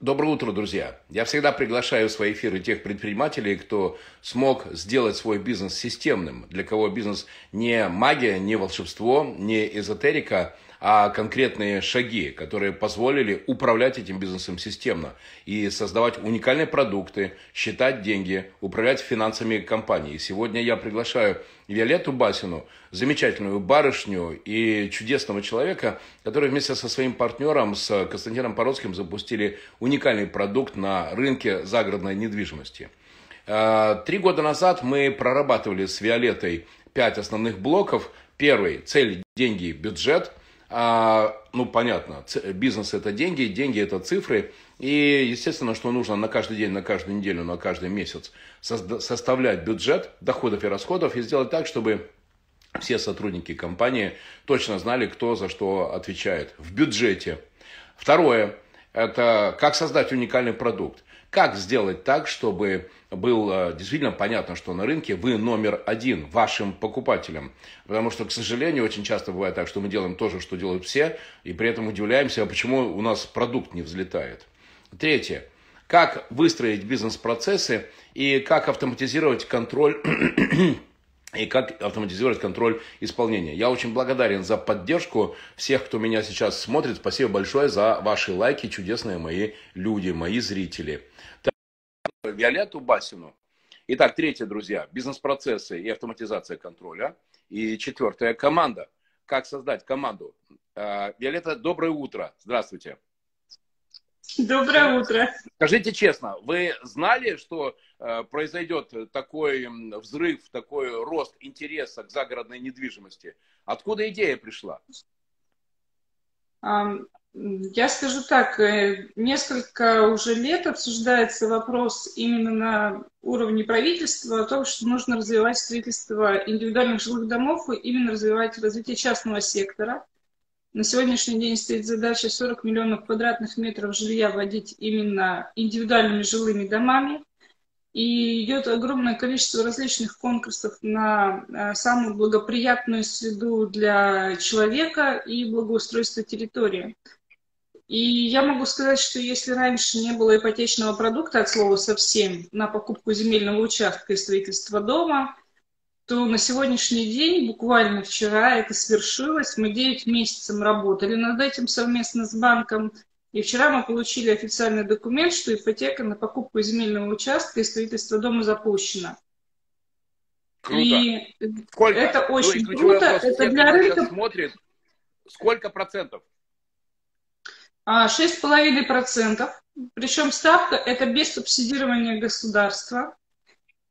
Доброе утро, друзья! Я всегда приглашаю в свои эфиры тех предпринимателей, кто смог сделать свой бизнес системным, для кого бизнес не магия, не волшебство, не эзотерика, а конкретные шаги, которые позволили управлять этим бизнесом системно и создавать уникальные продукты, считать деньги, управлять финансами компании. Сегодня я приглашаю Виолетту Басину, замечательную барышню и чудесного человека, который вместе со своим партнером, с Константином Породским, запустили уникальный продукт на рынке загородной недвижимости. Э, три года назад мы прорабатывали с Виолеттой пять основных блоков. Первый – цель, деньги, бюджет – а, ну, понятно, бизнес это деньги, деньги это цифры. И, естественно, что нужно на каждый день, на каждую неделю, на каждый месяц составлять бюджет доходов и расходов и сделать так, чтобы все сотрудники компании точно знали, кто за что отвечает в бюджете. Второе, это как создать уникальный продукт. Как сделать так, чтобы было действительно понятно, что на рынке вы номер один вашим покупателям. Потому что, к сожалению, очень часто бывает так, что мы делаем то же, что делают все, и при этом удивляемся, а почему у нас продукт не взлетает. Третье. Как выстроить бизнес-процессы и как автоматизировать контроль и как автоматизировать контроль исполнения. Я очень благодарен за поддержку всех, кто меня сейчас смотрит. Спасибо большое за ваши лайки, чудесные мои люди, мои зрители. Виолетту Басину. Итак, третье, друзья, бизнес-процессы и автоматизация контроля. И четвертое, команда. Как создать команду? А, Виолетта, доброе утро. Здравствуйте. Доброе утро. Скажите честно, вы знали, что э, произойдет такой взрыв, такой рост интереса к загородной недвижимости? Откуда идея пришла? Я скажу так, э, несколько уже лет обсуждается вопрос именно на уровне правительства о том, что нужно развивать строительство индивидуальных жилых домов и именно развивать развитие частного сектора. На сегодняшний день стоит задача 40 миллионов квадратных метров жилья вводить именно индивидуальными жилыми домами. И идет огромное количество различных конкурсов на э, самую благоприятную среду для человека и благоустройство территории. И я могу сказать, что если раньше не было ипотечного продукта от слова совсем на покупку земельного участка и строительство дома, то на сегодняшний день, буквально вчера это свершилось. Мы 9 месяцев работали над этим совместно с банком. И вчера мы получили официальный документ, что ипотека на покупку земельного участка и строительство дома запущена. Круто. И Сколько? это очень ну, круто. Это для рынка... Смотрит, сколько процентов? 6,5%. Причем ставка это без субсидирования государства.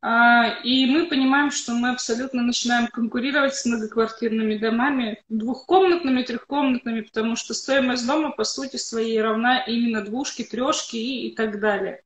А, и мы понимаем, что мы абсолютно начинаем конкурировать с многоквартирными домами, двухкомнатными, трехкомнатными, потому что стоимость дома по сути своей равна именно двушке, трешке и, и так далее.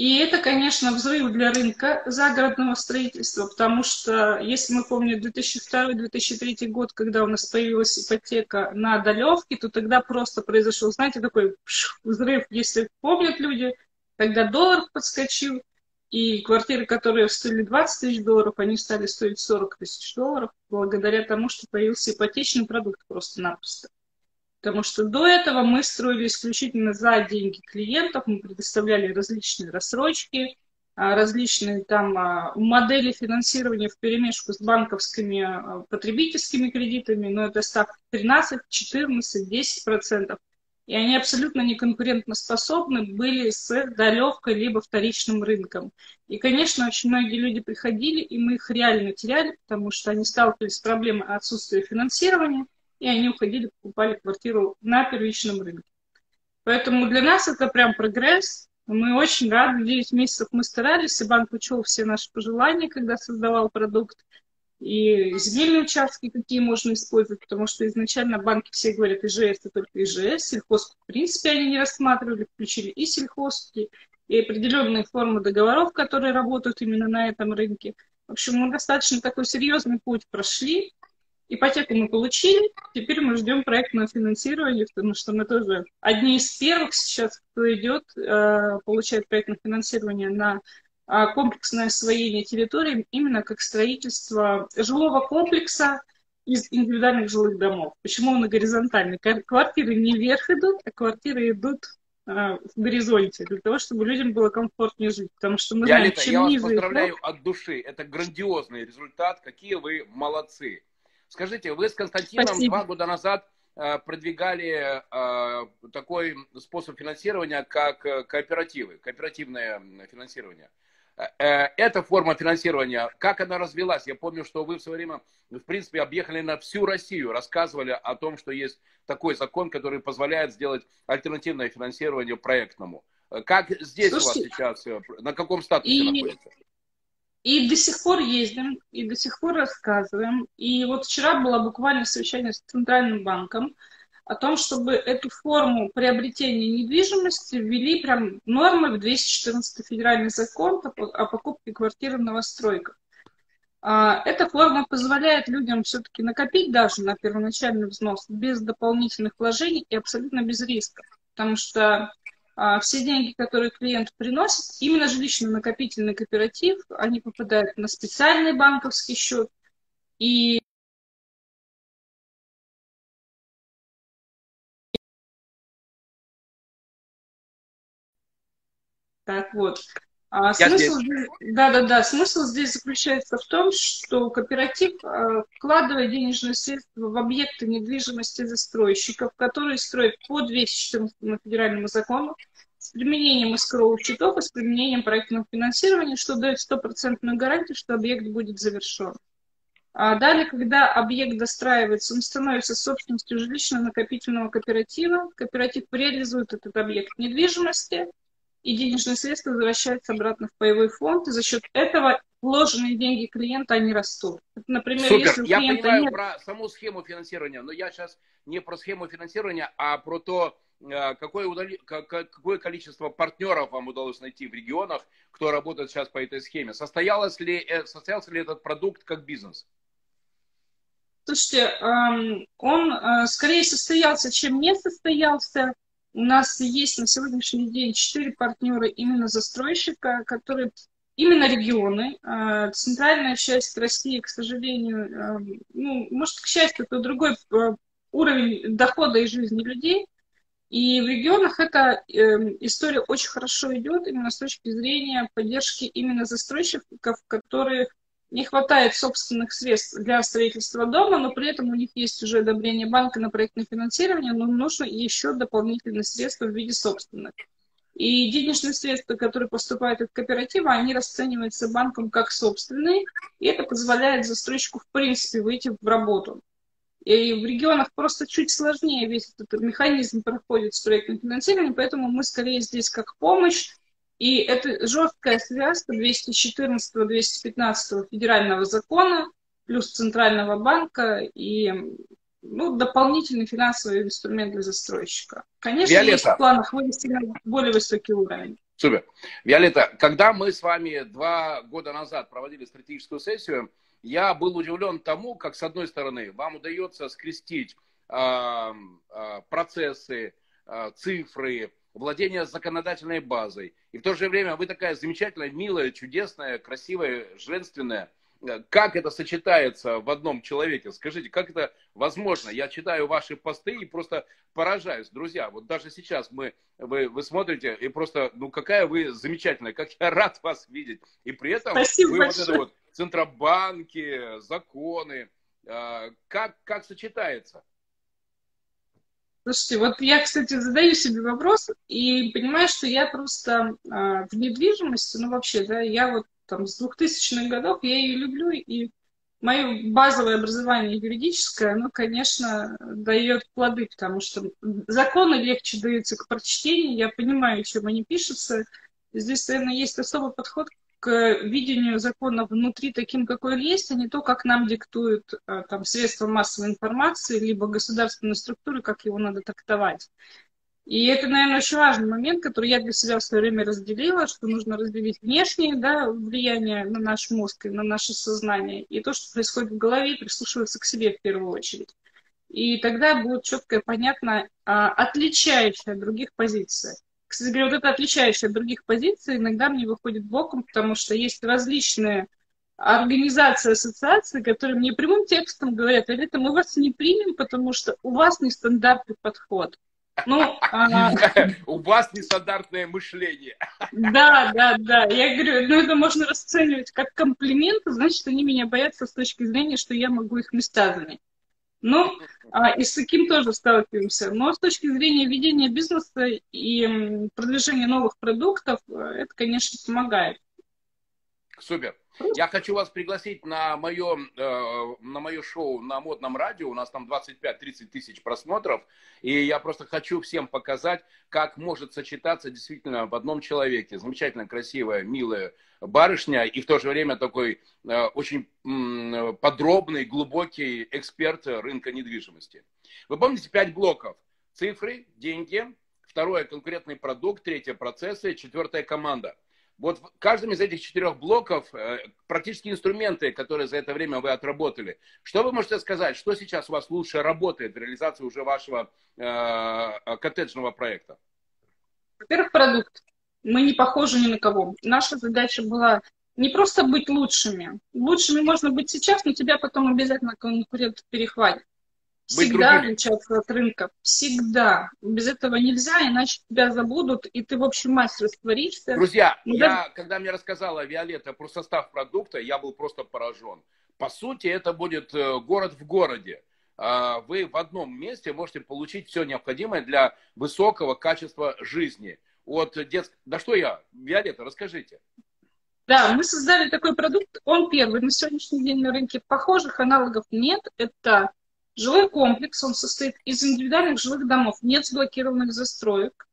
И это, конечно, взрыв для рынка загородного строительства, потому что, если мы помним 2002-2003 год, когда у нас появилась ипотека на долевке, то тогда просто произошел, знаете, такой взрыв, если помнят люди, когда доллар подскочил, и квартиры, которые стоили 20 тысяч долларов, они стали стоить 40 тысяч долларов, благодаря тому, что появился ипотечный продукт просто-напросто. Потому что до этого мы строили исключительно за деньги клиентов, мы предоставляли различные рассрочки, а, различные там а, модели финансирования в перемешку с банковскими а, потребительскими кредитами, но это ставка 13, 14, 10 процентов. И они абсолютно неконкурентоспособны были с долевкой либо вторичным рынком. И, конечно, очень многие люди приходили, и мы их реально теряли, потому что они сталкивались с проблемой отсутствия финансирования – и они уходили, покупали квартиру на первичном рынке. Поэтому для нас это прям прогресс. Мы очень рады, 9 месяцев мы старались, и банк учел все наши пожелания, когда создавал продукт. И земельные участки какие можно использовать, потому что изначально банки все говорят, ИЖС это только ИЖС, сельхоз в принципе они не рассматривали, включили и сельхозки, и определенные формы договоров, которые работают именно на этом рынке. В общем, мы достаточно такой серьезный путь прошли, Ипотеку мы получили, теперь мы ждем проектное финансирование, потому что мы тоже одни из первых сейчас, кто идет, э, получает проектное финансирование на а, комплексное освоение территории, именно как строительство жилого комплекса из индивидуальных жилых домов. Почему он горизонтальный? Квартиры не вверх идут, а квартиры идут в горизонте, для того, чтобы людям было комфортнее жить. Потому что мы знаем, чем я вас ниже поздравляю эффект... от души. Это грандиозный результат. Какие вы молодцы. Скажите, вы с Константином Спасибо. два года назад Э, продвигали э, такой способ финансирования, как э, кооперативы, кооперативное финансирование. Эта форма финансирования, как она развелась? Я помню, что вы в свое время, в принципе, объехали на всю Россию, рассказывали о том, что есть такой закон, который позволяет сделать альтернативное финансирование проектному. Как здесь Слушайте, у вас сейчас, на каком статусе и... находится? И до сих пор ездим, и до сих пор рассказываем. И вот вчера было буквально совещание с Центральным банком о том, чтобы эту форму приобретения недвижимости ввели прям нормы в 214 федеральный закон о покупке квартиры в новостройках. А, эта форма позволяет людям все-таки накопить даже на первоначальный взнос без дополнительных вложений и абсолютно без риска. Потому что все деньги, которые клиент приносит, именно жилищно-накопительный кооператив, они попадают на специальный банковский счет. И Так вот. А смысл, да, да, да, смысл здесь заключается в том, что кооператив а, вкладывает денежные средства в объекты недвижимости застройщиков, которые строят по 214 федеральному закону, с применением эскроу счетов и с применением проектного финансирования, что дает стопроцентную гарантию, что объект будет завершен. А далее, когда объект достраивается, он становится собственностью жилищно-накопительного кооператива. Кооператив реализует этот объект недвижимости, и денежные средства возвращаются обратно в паевой фонд, и за счет этого вложенные деньги клиента, они растут. Например, Супер. если у я понимаю нет... про саму схему финансирования, но я сейчас не про схему финансирования, а про то, какое, удали... какое количество партнеров вам удалось найти в регионах, кто работает сейчас по этой схеме? Состоялось ли, э, состоялся ли этот продукт как бизнес? Слушайте, эм, он э, скорее состоялся, чем не состоялся. У нас есть на сегодняшний день четыре партнера именно застройщика, которые именно регионы. Центральная часть России, к сожалению, эм, ну, может, к счастью, это другой уровень дохода и жизни людей – и в регионах эта э, история очень хорошо идет именно с точки зрения поддержки именно застройщиков, которые не хватает собственных средств для строительства дома, но при этом у них есть уже одобрение банка на проектное финансирование, но нужно еще дополнительные средства в виде собственных. И денежные средства, которые поступают от кооператива, они расцениваются банком как собственные, и это позволяет застройщику в принципе выйти в работу. И в регионах просто чуть сложнее весь этот механизм проходит с проектным финансированием, поэтому мы скорее здесь как помощь. И это жесткая связка 214-215 федерального закона плюс Центрального банка и ну, дополнительный финансовый инструмент для застройщика. Конечно, Виолетта. есть в планах вывести на более высокий уровень. Супер. Виолетта, когда мы с вами два года назад проводили стратегическую сессию, я был удивлен тому, как, с одной стороны, вам удается скрестить э, э, процессы, э, цифры, владение законодательной базой. И в то же время вы такая замечательная, милая, чудесная, красивая, женственная. Как это сочетается в одном человеке? Скажите, как это возможно? Я читаю ваши посты и просто поражаюсь. Друзья, вот даже сейчас мы, вы, вы смотрите, и просто, ну какая вы замечательная, как я рад вас видеть. И при этом Спасибо вы большое. вот это вот центробанки, законы. А, как, как сочетается? Слушайте, вот я, кстати, задаю себе вопрос и понимаю, что я просто э, в недвижимости, ну вообще, да, я вот там с 2000-х годов, я ее люблю, и мое базовое образование юридическое, оно, конечно, дает плоды, потому что законы легче даются к прочтению, я понимаю, чем они пишутся. Здесь, наверное, есть особый подход к видению закона внутри таким, какой он есть, а не то, как нам диктуют а, там, средства массовой информации, либо государственные структуры, как его надо трактовать. И это, наверное, очень важный момент, который я для себя в свое время разделила, что нужно разделить внешнее да, влияние на наш мозг и на наше сознание, и то, что происходит в голове, прислушиваться к себе в первую очередь. И тогда будет четко и понятно а, отличающая от других позиция. Кстати говоря, вот это отличающее от других позиций иногда мне выходит боком, потому что есть различные организации, ассоциации, которые мне прямым текстом говорят, это мы вас не примем, потому что у вас нестандартный подход. Ну, а... У вас нестандартное мышление. Да, да, да. Я говорю, ну это можно расценивать как комплимент, значит, они меня боятся с точки зрения, что я могу их места занять. Ну, а, и с таким тоже сталкиваемся. Но с точки зрения ведения бизнеса и продвижения новых продуктов, э, это, конечно, помогает. Супер. Я хочу вас пригласить на мое, э, на мое шоу на модном радио. У нас там 25-30 тысяч просмотров. И я просто хочу всем показать, как может сочетаться действительно в одном человеке замечательно красивая, милая барышня и в то же время такой э, очень э, подробный, глубокий эксперт рынка недвижимости. Вы помните пять блоков? Цифры, деньги, второе конкурентный продукт, третье процессы, четвертое команда – вот в каждом из этих четырех блоков э, практически инструменты, которые за это время вы отработали. Что вы можете сказать, что сейчас у вас лучше работает в реализации уже вашего э, коттеджного проекта? Во-первых, продукт. Мы не похожи ни на кого. Наша задача была не просто быть лучшими. Лучшими можно быть сейчас, но тебя потом обязательно конкурент перехватит всегда отличаться от рынка. Всегда. Без этого нельзя, иначе тебя забудут, и ты, в общем, мастер растворишься. Друзья, ну, я, да... когда мне рассказала Виолетта про состав продукта, я был просто поражен. По сути, это будет э, город в городе. А, вы в одном месте можете получить все необходимое для высокого качества жизни. От детск... Да что я? Виолетта, расскажите. Да, мы создали такой продукт, он первый на сегодняшний день на рынке. Похожих аналогов нет. Это Жилой комплекс, он состоит из индивидуальных жилых домов, нет сблокированных застроек.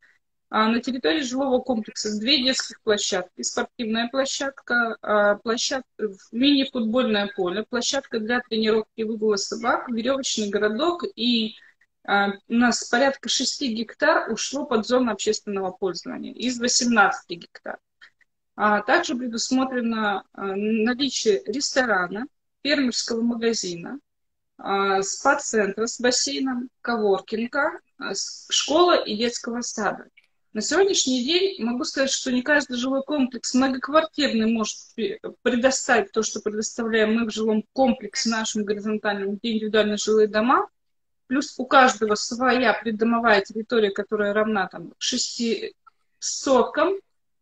А на территории жилого комплекса две детских площадки, спортивная площадка, а, площадка мини-футбольное поле, площадка для тренировки выгула собак, веревочный городок и а, у нас порядка 6 гектар ушло под зону общественного пользования из 18 гектар. Также предусмотрено наличие ресторана, фермерского магазина, спа-центра с бассейном, коворкинга, а, школа и детского сада. На сегодняшний день могу сказать, что не каждый жилой комплекс многоквартирный может предоставить то, что предоставляем мы в жилом комплексе нашим горизонтальным, где индивидуальные жилые дома. Плюс у каждого своя придомовая территория, которая равна там, шести соткам,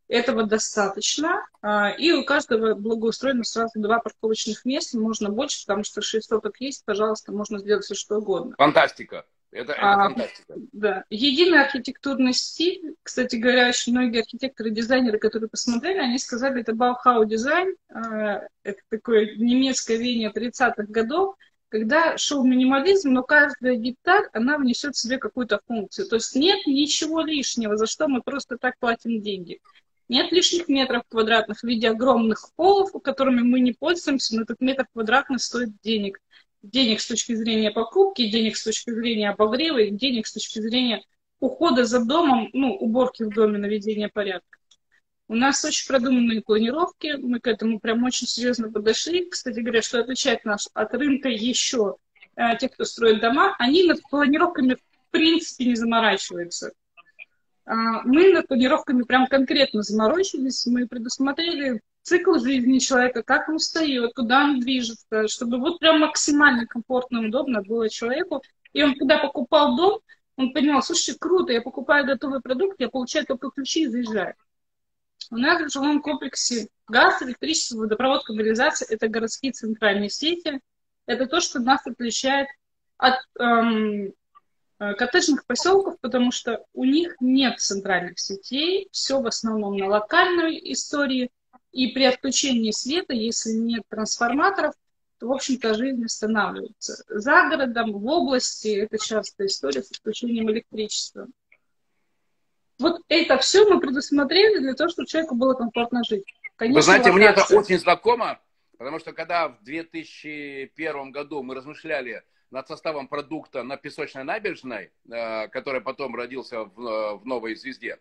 этого достаточно. А, и у каждого благоустроено сразу два парковочных места. Можно больше, потому что 6 соток есть. Пожалуйста, можно сделать все, что угодно. Фантастика. Это, это а, фантастика. Да. Единый архитектурный стиль. Кстати говоря, очень многие архитекторы, дизайнеры, которые посмотрели, они сказали, это Баухау дизайн. А, это такое немецкое веяние 30-х годов когда шел минимализм, но каждая деталь, она внесет в себе какую-то функцию. То есть нет ничего лишнего, за что мы просто так платим деньги. Нет лишних метров квадратных в виде огромных полов, которыми мы не пользуемся, но этот метр квадратный стоит денег. Денег с точки зрения покупки, денег с точки зрения обогрева денег с точки зрения ухода за домом, ну, уборки в доме, наведения порядка. У нас очень продуманные планировки, мы к этому прям очень серьезно подошли. Кстати говоря, что отличает нас от рынка еще э, тех, кто строит дома, они над планировками в принципе не заморачиваются. А, мы над планировками прям конкретно заморочились, мы предусмотрели цикл жизни человека, как он встает, куда он движется, чтобы вот прям максимально комфортно и удобно было человеку. И он, когда покупал дом, он понимал, слушай, круто, я покупаю готовый продукт, я получаю только ключи и заезжаю. У нас в жилом комплексе газ, электричество, водопровод, канализация – это городские центральные сети. Это то, что нас отличает от эм, коттеджных поселков, потому что у них нет центральных сетей, все в основном на локальной истории, и при отключении света, если нет трансформаторов, то, в общем-то, жизнь останавливается. За городом, в области, это частая история с отключением электричества. Вот это все мы предусмотрели для того, чтобы человеку было комфортно жить. Конечно, Вы знаете, мне это очень знакомо, потому что когда в 2001 году мы размышляли над составом продукта на песочной набережной, э, который потом родился в, э, в «Новой звезде».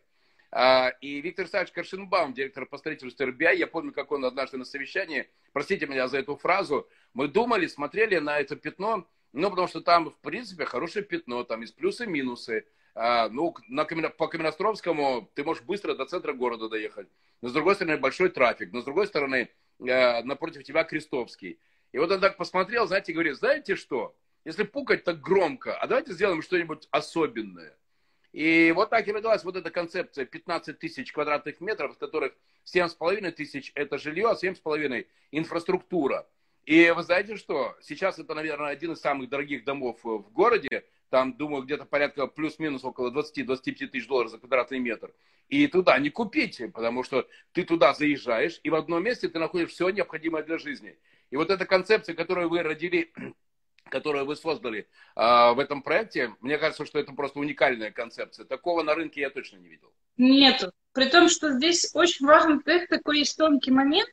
А, и Виктор Савич Коршенбаум, директор по строительству РБИ, я помню, как он однажды на совещании, простите меня за эту фразу, мы думали, смотрели на это пятно, ну, потому что там, в принципе, хорошее пятно, там есть плюсы минусы. А, ну, на, по Каменостровскому ты можешь быстро до центра города доехать. Но, с другой стороны, большой трафик. Но, с другой стороны, э, напротив тебя Крестовский. И вот он так посмотрел, знаете, говорит, знаете что? Если пукать так громко, а давайте сделаем что-нибудь особенное. И вот так и родилась вот эта концепция 15 тысяч квадратных метров, из которых 7,5 тысяч это жилье, а 7,5 инфраструктура. И вы знаете что? Сейчас это, наверное, один из самых дорогих домов в городе. Там, думаю, где-то порядка плюс-минус около 20-25 тысяч долларов за квадратный метр. И туда не купить, потому что ты туда заезжаешь, и в одном месте ты находишь все необходимое для жизни. И вот эта концепция, которую вы родили которую вы создали э, в этом проекте, мне кажется, что это просто уникальная концепция. Такого на рынке я точно не видел. Нет. При том, что здесь очень важный такой есть тонкий момент.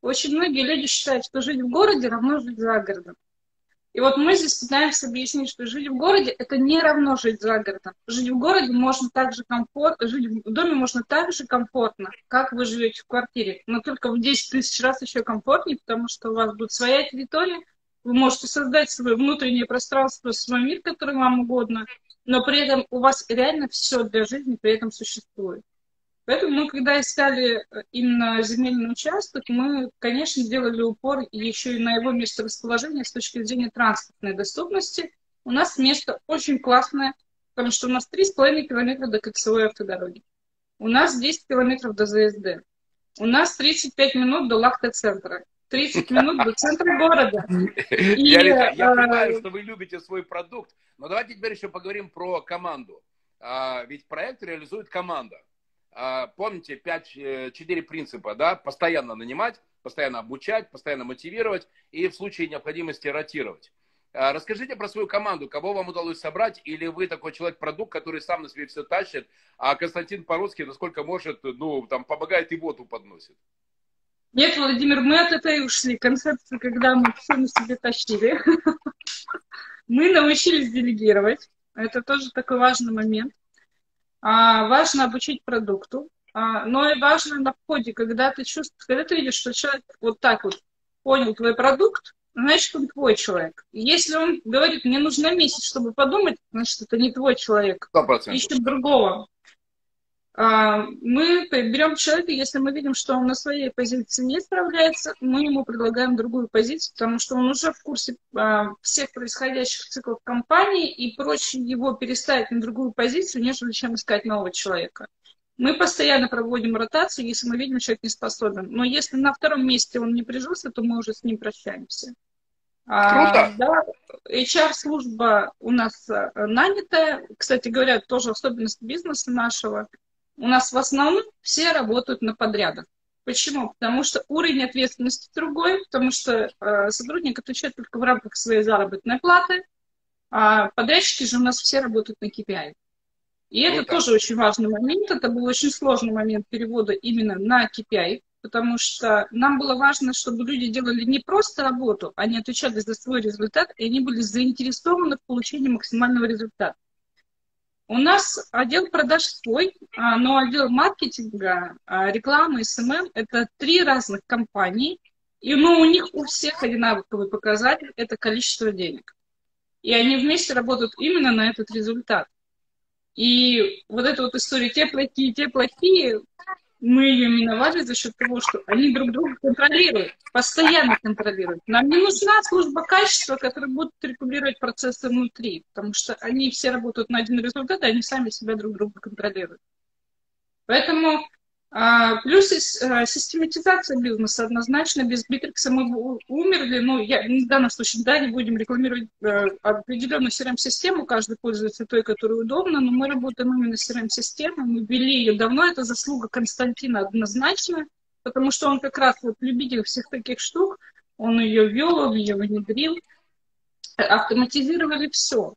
Очень многие люди считают, что жить в городе равно жить за городом. И вот мы здесь пытаемся объяснить, что жить в городе – это не равно жить за городом. Жить в городе можно так же комфортно, жить в доме можно так же комфортно, как вы живете в квартире, но только в 10 тысяч раз еще комфортнее, потому что у вас будет своя территория, вы можете создать свое внутреннее пространство, свой мир, который вам угодно, но при этом у вас реально все для жизни при этом существует. Поэтому мы, когда искали э, именно земельный участок, мы, конечно, делали упор еще и на его месторасположение с точки зрения транспортной доступности. У нас место очень классное, потому что у нас 3,5 километра до кольцевой автодороги. У нас 10 километров до ЗСД. У нас 35 минут до лахта-центра. 30 минут до центра города. И, я, я э, понимаю, что вы любите свой продукт, но давайте теперь еще поговорим про команду. А, ведь проект реализует команда. А, помните, 5-4 э, принципа, да? Постоянно нанимать, постоянно обучать, постоянно мотивировать и в случае необходимости ротировать. А, расскажите про свою команду, кого вам удалось собрать, или вы такой человек-продукт, который сам на себе все тащит, а Константин Породский, насколько может, ну, там, помогает и воду подносит. Нет, Владимир, мы от этой ушли. Концепция, когда мы все на себе тащили. Мы научились делегировать. Это тоже такой важный момент. А, важно обучить продукту. А, но и важно на входе, когда ты чувствуешь, когда ты видишь, что человек вот так вот понял твой продукт, значит, он твой человек. Если он говорит, мне нужно месяц, чтобы подумать, значит, это не твой человек. 100%. Ищем другого. А, мы берем человека, если мы видим, что он на своей позиции не справляется, мы ему предлагаем другую позицию, потому что он уже в курсе а, всех происходящих циклов компании, и проще его переставить на другую позицию, нежели чем искать нового человека. Мы постоянно проводим ротацию, если мы видим, что человек не способен. Но если на втором месте он не прижился, то мы уже с ним прощаемся. А, Круто. А, да, HR-служба у нас э, нанятая. Кстати говоря, тоже особенность бизнеса нашего – у нас в основном все работают на подрядах. Почему? Потому что уровень ответственности другой, потому что э, сотрудник отвечает только в рамках своей заработной платы, а подрядчики же у нас все работают на KPI. И это вот тоже очень важный момент. Это был очень сложный момент перевода именно на KPI, потому что нам было важно, чтобы люди делали не просто работу, они отвечали за свой результат, и они были заинтересованы в получении максимального результата. У нас отдел продаж свой, а, но отдел маркетинга, а, рекламы, SMM – это три разных компании, и ну, у них у всех одинаковый показатель – это количество денег. И они вместе работают именно на этот результат. И вот эта вот история «те плохие, те плохие», мы ее миновали за счет того, что они друг друга контролируют, постоянно контролируют. Нам не нужна служба качества, которая будет регулировать процессы внутри, потому что они все работают на один результат, и они сами себя друг друга контролируют. Поэтому плюс а, систематизация бизнеса однозначно. Без Битрикса мы умерли. Ну, я, в данном случае, да, не будем рекламировать а, определенную CRM-систему. Каждый пользуется той, которая удобна. Но мы работаем именно с CRM-системой. Мы ввели ее давно. Это заслуга Константина однозначно. Потому что он как раз вот любитель всех таких штук. Он ее ввел, он ее внедрил. Автоматизировали все.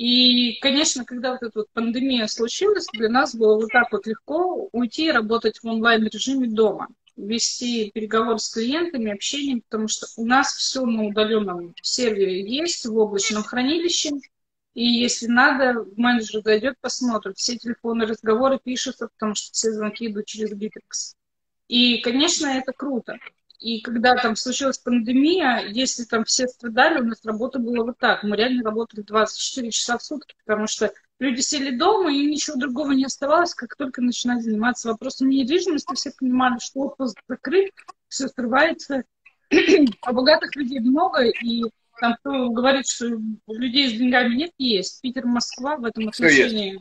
И, конечно, когда вот эта вот пандемия случилась, для нас было вот так вот легко уйти и работать в онлайн-режиме дома, вести переговоры с клиентами, общение, потому что у нас все на удаленном сервере есть, в облачном хранилище, и если надо, менеджер зайдет, посмотрит. Все телефонные разговоры пишутся, потому что все звонки идут через Bittrex. И, конечно, это круто. И когда там случилась пандемия, если там все страдали, у нас работа была вот так. Мы реально работали 24 часа в сутки, потому что люди сели дома, и ничего другого не оставалось, как только начинать заниматься вопросом недвижимости. Все понимали, что отпуск закрыт, все срывается. А богатых людей много, и там кто говорит, что людей с деньгами нет, есть. Питер, Москва в этом отношении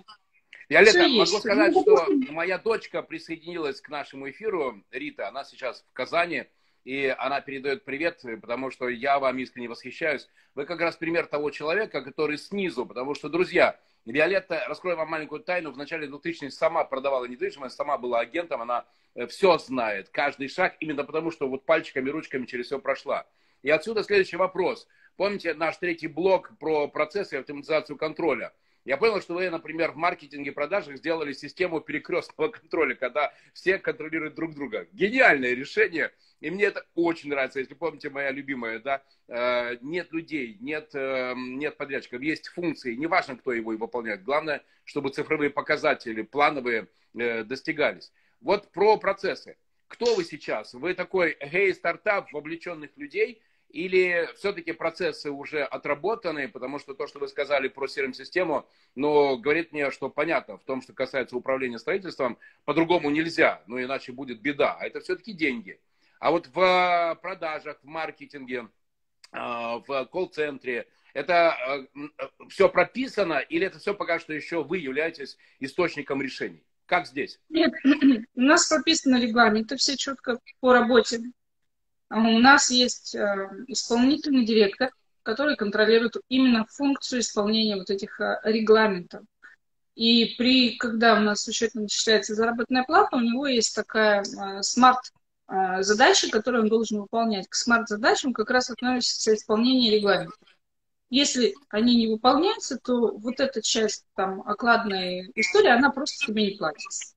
Виолетта, могу есть. сказать, что моя дочка присоединилась к нашему эфиру, Рита, она сейчас в Казани, и она передает привет, потому что я вам искренне восхищаюсь. Вы как раз пример того человека, который снизу, потому что, друзья, Виолетта, раскрою вам маленькую тайну, в начале 2000 сама продавала недвижимость, сама была агентом, она э, все знает, каждый шаг, именно потому что вот пальчиками, ручками через все прошла. И отсюда следующий вопрос. Помните наш третий блок про процессы и автоматизацию контроля? Я понял, что вы, например, в маркетинге и продажах сделали систему перекрестного контроля, когда все контролируют друг друга. Гениальное решение, и мне это очень нравится. Если помните, моя любимая, да, э, нет людей, нет, э, нет подрядчиков, есть функции, неважно, кто его выполняет. Главное, чтобы цифровые показатели, плановые, э, достигались. Вот про процессы. Кто вы сейчас? Вы такой гей-стартап вовлеченных людей – или все-таки процессы уже отработаны, потому что то, что вы сказали про CRM-систему, но говорит мне, что понятно, в том, что касается управления строительством, по-другому нельзя, но иначе будет беда. А это все-таки деньги. А вот в продажах, в маркетинге, а, в колл-центре, это э, все прописано или это все пока что еще вы являетесь источником решений? Как здесь? Нет, у нас прописано регламент, это все четко по работе. А у нас есть э, исполнительный директор, который контролирует именно функцию исполнения вот этих э, регламентов. И при, когда у нас учетно начисляется заработная плата, у него есть такая э, смарт-задача, которую он должен выполнять. К смарт-задачам как раз относится исполнение регламента. Если они не выполняются, то вот эта часть там окладной истории, она просто тебе не платится.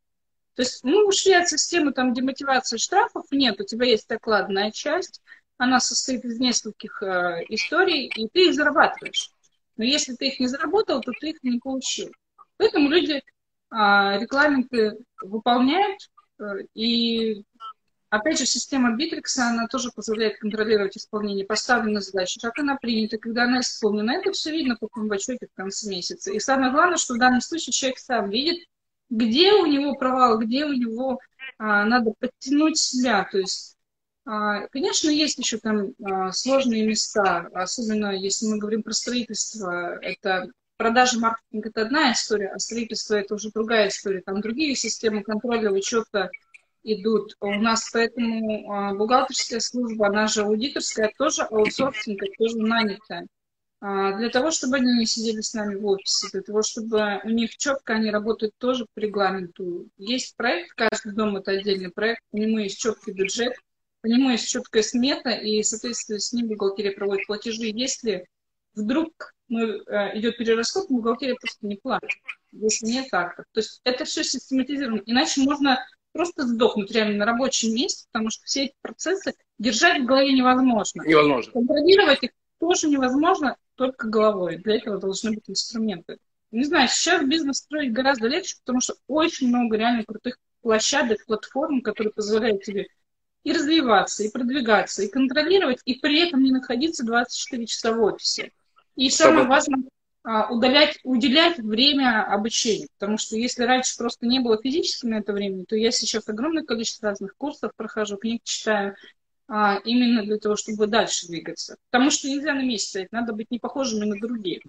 То есть мы ушли от системы там демотивации штрафов, нет, у тебя есть окладная часть, она состоит из нескольких э, историй, и ты их зарабатываешь. Но если ты их не заработал, то ты их не получил. Поэтому люди э, регламенты выполняют, э, и опять же система Битрикса, она тоже позволяет контролировать исполнение поставленной задачи, как она принята, когда она исполнена. Это все видно потом в в конце месяца. И самое главное, что в данном случае человек сам видит, где у него провал, где у него а, надо подтянуть себя. То есть, а, конечно, есть еще там а, сложные места, особенно если мы говорим про строительство. Это продажи, маркетинг – это одна история, а строительство – это уже другая история. Там другие системы контроля, учета идут. У нас поэтому а, бухгалтерская служба, она же аудиторская, тоже аутсорсинг, тоже нанятая. А, для того, чтобы они не сидели с нами в офисе, для того, чтобы у них четко они работают тоже по регламенту. Есть проект, каждый дом это отдельный проект, по нему есть четкий бюджет, по нему есть четкая смета, и, соответственно, с ним бухгалтерия проводит платежи. Если вдруг мы, э, идет перерасход, бухгалтерия просто не платит, если нет так. То есть это все систематизировано. Иначе можно просто сдохнуть реально на рабочем месте, потому что все эти процессы держать в голове невозможно. Невозможно. Контролировать их тоже невозможно только головой. Для этого должны быть инструменты. Не знаю, сейчас бизнес строить гораздо легче, потому что очень много реально крутых площадок, платформ, которые позволяют тебе и развиваться, и продвигаться, и контролировать, и при этом не находиться 24 часа в офисе. И самое важное, а, удалять, уделять время обучению. Потому что если раньше просто не было физически на это времени, то я сейчас огромное количество разных курсов прохожу, книг читаю, а, именно для того, чтобы дальше двигаться. Потому что нельзя на месте стоять, надо быть не похожими на других.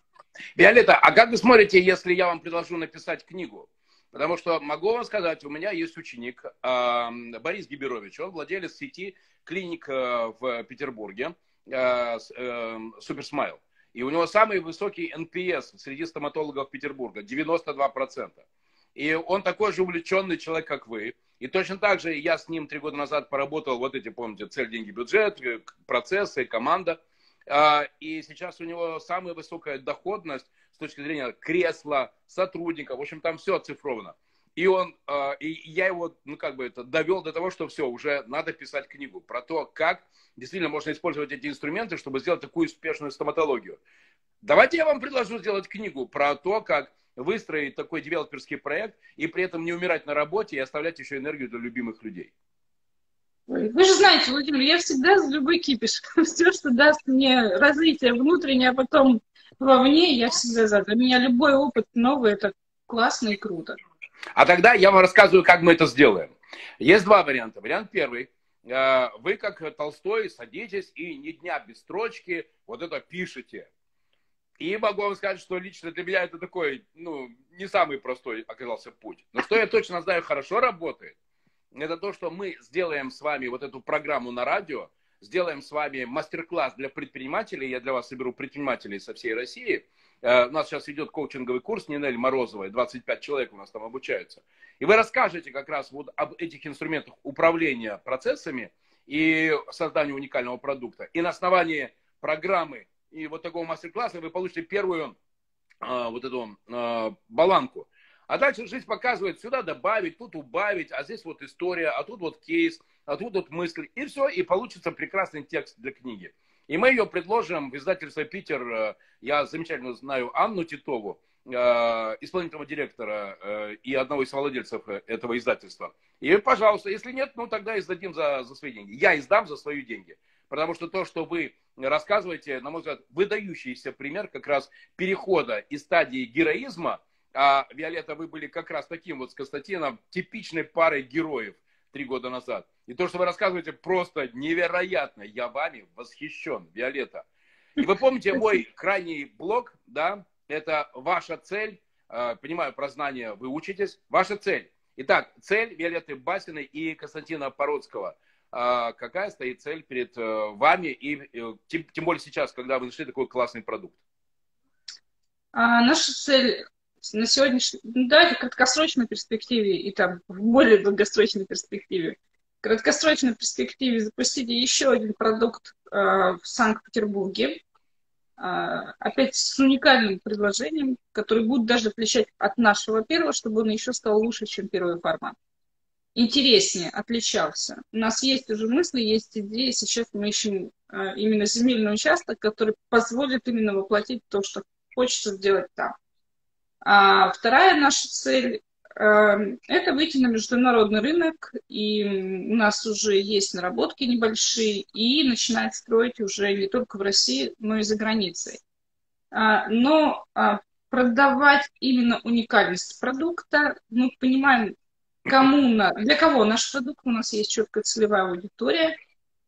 Виолетта, а как вы смотрите, если я вам предложу написать книгу? Потому что могу вам сказать, у меня есть ученик Борис Гиберович, он владелец сети клиник э, в Петербурге, э, э, SuperSmile. И у него самый высокий NPS среди стоматологов Петербурга, 92%. И он такой же увлеченный человек, как вы. И точно так же я с ним три года назад поработал, вот эти, помните, цель, деньги, бюджет, э, процессы, команда. А, и сейчас у него самая высокая доходность с точки зрения кресла, сотрудника. В общем, там все оцифровано. И он, а, и я его, ну, как бы это довел до того, что все, уже надо писать книгу про то, как действительно можно использовать эти инструменты, чтобы сделать такую успешную стоматологию. Давайте я вам предложу сделать книгу про то, как выстроить такой девелоперский проект и при этом не умирать на работе и оставлять еще энергию для любимых людей. Вы же знаете, Владимир, я всегда за любой кипиш. Все, что даст мне развитие внутреннее, а потом вовне, я всегда за. Для меня любой опыт новый – это классно и круто. А тогда я вам рассказываю, как мы это сделаем. Есть два варианта. Вариант первый. Э, вы, как Толстой, садитесь и ни дня без строчки вот это пишете. И могу вам сказать, что лично для меня это такой, ну, не самый простой оказался путь. Но что я точно знаю, хорошо работает, это то, что мы сделаем с вами вот эту программу на радио, сделаем с вами мастер-класс для предпринимателей. Я для вас соберу предпринимателей со всей России. Э, у нас сейчас идет коучинговый курс Нинель Морозовой, 25 человек у нас там обучаются. И вы расскажете как раз вот об этих инструментах управления процессами и создания уникального продукта. И на основании программы и вот такого мастер-класса вы получите первую э, вот эту э, баланку. А дальше жизнь показывает, сюда добавить, тут убавить, а здесь вот история, а тут вот кейс, а тут вот мысль. И все, и получится прекрасный текст для книги. И мы ее предложим в издательство «Питер». Э, я замечательно знаю Анну Титову, э, исполнительного директора э, и одного из владельцев этого издательства. И, пожалуйста, если нет, ну тогда издадим за, за свои деньги. Я издам за свои деньги. Потому что то, что вы рассказываете, на мой взгляд, выдающийся пример как раз перехода из стадии героизма – а, Виолетта, вы были как раз таким вот с Константином типичной парой героев три года назад. И то, что вы рассказываете, просто невероятно. Я вами восхищен, Виолетта. И вы помните мой крайний блок, да, это ваша цель, а, понимаю, про знания вы учитесь, ваша цель. Итак, цель Виолетты Басиной и Константина Породского. А, какая стоит цель перед э, вами и э, тем, тем более сейчас, когда вы нашли такой классный продукт? А, наша цель на сегодняшний, ну, давайте в краткосрочной перспективе и там в более долгосрочной перспективе. В краткосрочной перспективе запустите еще один продукт э, в Санкт-Петербурге, э, опять с уникальным предложением, который будет даже отличать от нашего первого, чтобы он еще стал лучше, чем первый формат. Интереснее, отличался. У нас есть уже мысли, есть идеи. Сейчас мы ищем э, именно земельный участок, который позволит именно воплотить то, что хочется сделать там. А вторая наша цель эм, это выйти на международный рынок, и у нас уже есть наработки небольшие, и начинать строить уже не только в России, но и за границей. А, но а, продавать именно уникальность продукта, мы понимаем, кому, для кого наш продукт, у нас есть четкая целевая аудитория,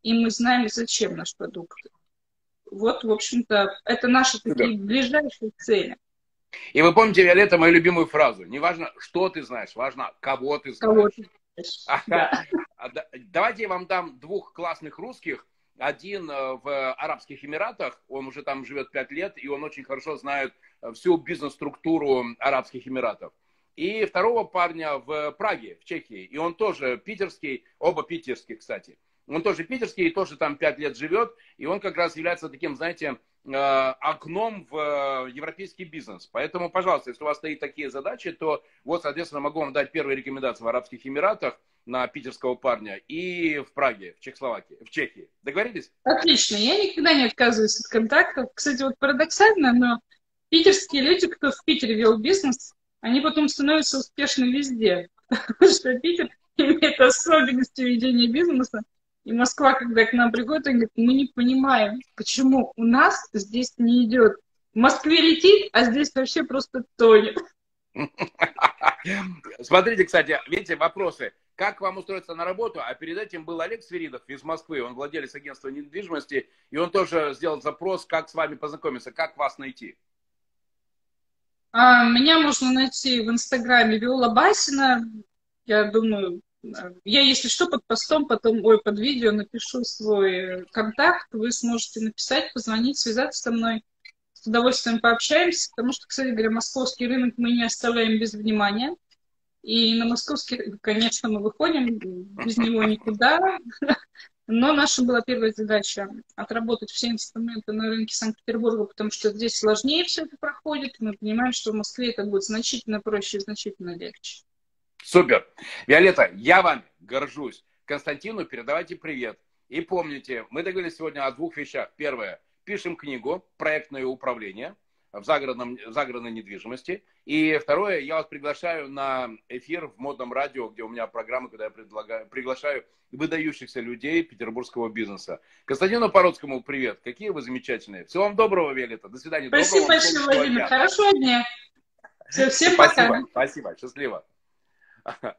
и мы знаем, зачем наш продукт. Вот, в общем-то, это наши такие ближайшие цели. И вы помните, Виолетта, мою любимую фразу. Не важно, что ты знаешь, важно, кого ты знаешь. Кого ты знаешь. А, давайте я вам дам двух классных русских. Один э, в Арабских Эмиратах, он уже там живет пять лет, и он очень хорошо знает э, всю бизнес-структуру Арабских Эмиратов. И второго парня в Праге, в Чехии, и он тоже питерский, оба питерские, кстати. Он тоже питерский, и тоже там пять лет живет, и он как раз является таким, знаете, Э, окном в э, европейский бизнес. Поэтому, пожалуйста, если у вас стоит такие задачи, то вот, соответственно, могу вам дать первые рекомендации в Арабских Эмиратах на питерского парня и в Праге, в Чехословакии, в Чехии. Договорились? Отлично. Я никогда не отказываюсь от контактов. Кстати, вот парадоксально, но питерские люди, кто в Питере вел бизнес, они потом становятся успешны везде. Потому что Питер имеет особенности ведения бизнеса, и Москва, когда к нам приходит, они говорят, мы не понимаем, почему у нас здесь не идет. В Москве летит, а здесь вообще просто тонет. Смотрите, кстати, видите, вопросы. Как вам устроиться на работу? А перед этим был Олег Свиридов из Москвы, он владелец агентства недвижимости, и он тоже сделал запрос, как с вами познакомиться, как вас найти. А, меня можно найти в инстаграме Виола Басина. Я думаю, я, если что, под постом, потом, ой, под видео напишу свой контакт, вы сможете написать, позвонить, связаться со мной. С удовольствием пообщаемся, потому что, кстати говоря, московский рынок мы не оставляем без внимания. И на московский конечно, мы выходим, без него никуда. Но наша была первая задача отработать все инструменты на рынке Санкт-Петербурга, потому что здесь сложнее все это проходит. Мы понимаем, что в Москве это будет значительно проще и значительно легче. Супер. Виолетта, я вам горжусь. Константину передавайте привет. И помните, мы договорились сегодня о двух вещах. Первое, пишем книгу «Проектное управление» в, загородном, в загородной недвижимости. И второе, я вас приглашаю на эфир в модном радио, где у меня программа, когда я предлагаю, приглашаю выдающихся людей петербургского бизнеса. Константину Породскому привет. Какие вы замечательные. Всего вам доброго, Виолетта. До свидания. Спасибо большое, Владимир. Хорошего дня. Все, всем спасибо, пока. Спасибо. Счастливо.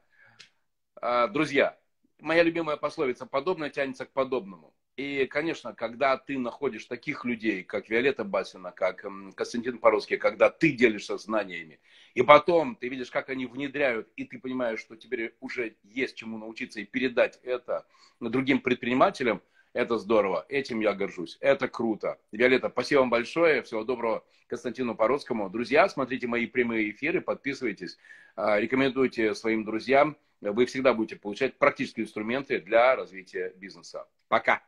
А, друзья, моя любимая пословица «подобное тянется к подобному». И, конечно, когда ты находишь таких людей, как Виолетта Басина, как Константин Поросский, когда ты делишься знаниями, и потом ты видишь, как они внедряют, и ты понимаешь, что теперь уже есть чему научиться и передать это другим предпринимателям, это здорово. Этим я горжусь. Это круто. Виолетта, спасибо вам большое. Всего доброго Константину Породскому. Друзья, смотрите мои прямые эфиры, подписывайтесь, а, рекомендуйте своим друзьям. Вы всегда будете получать практические инструменты для развития бизнеса. Пока.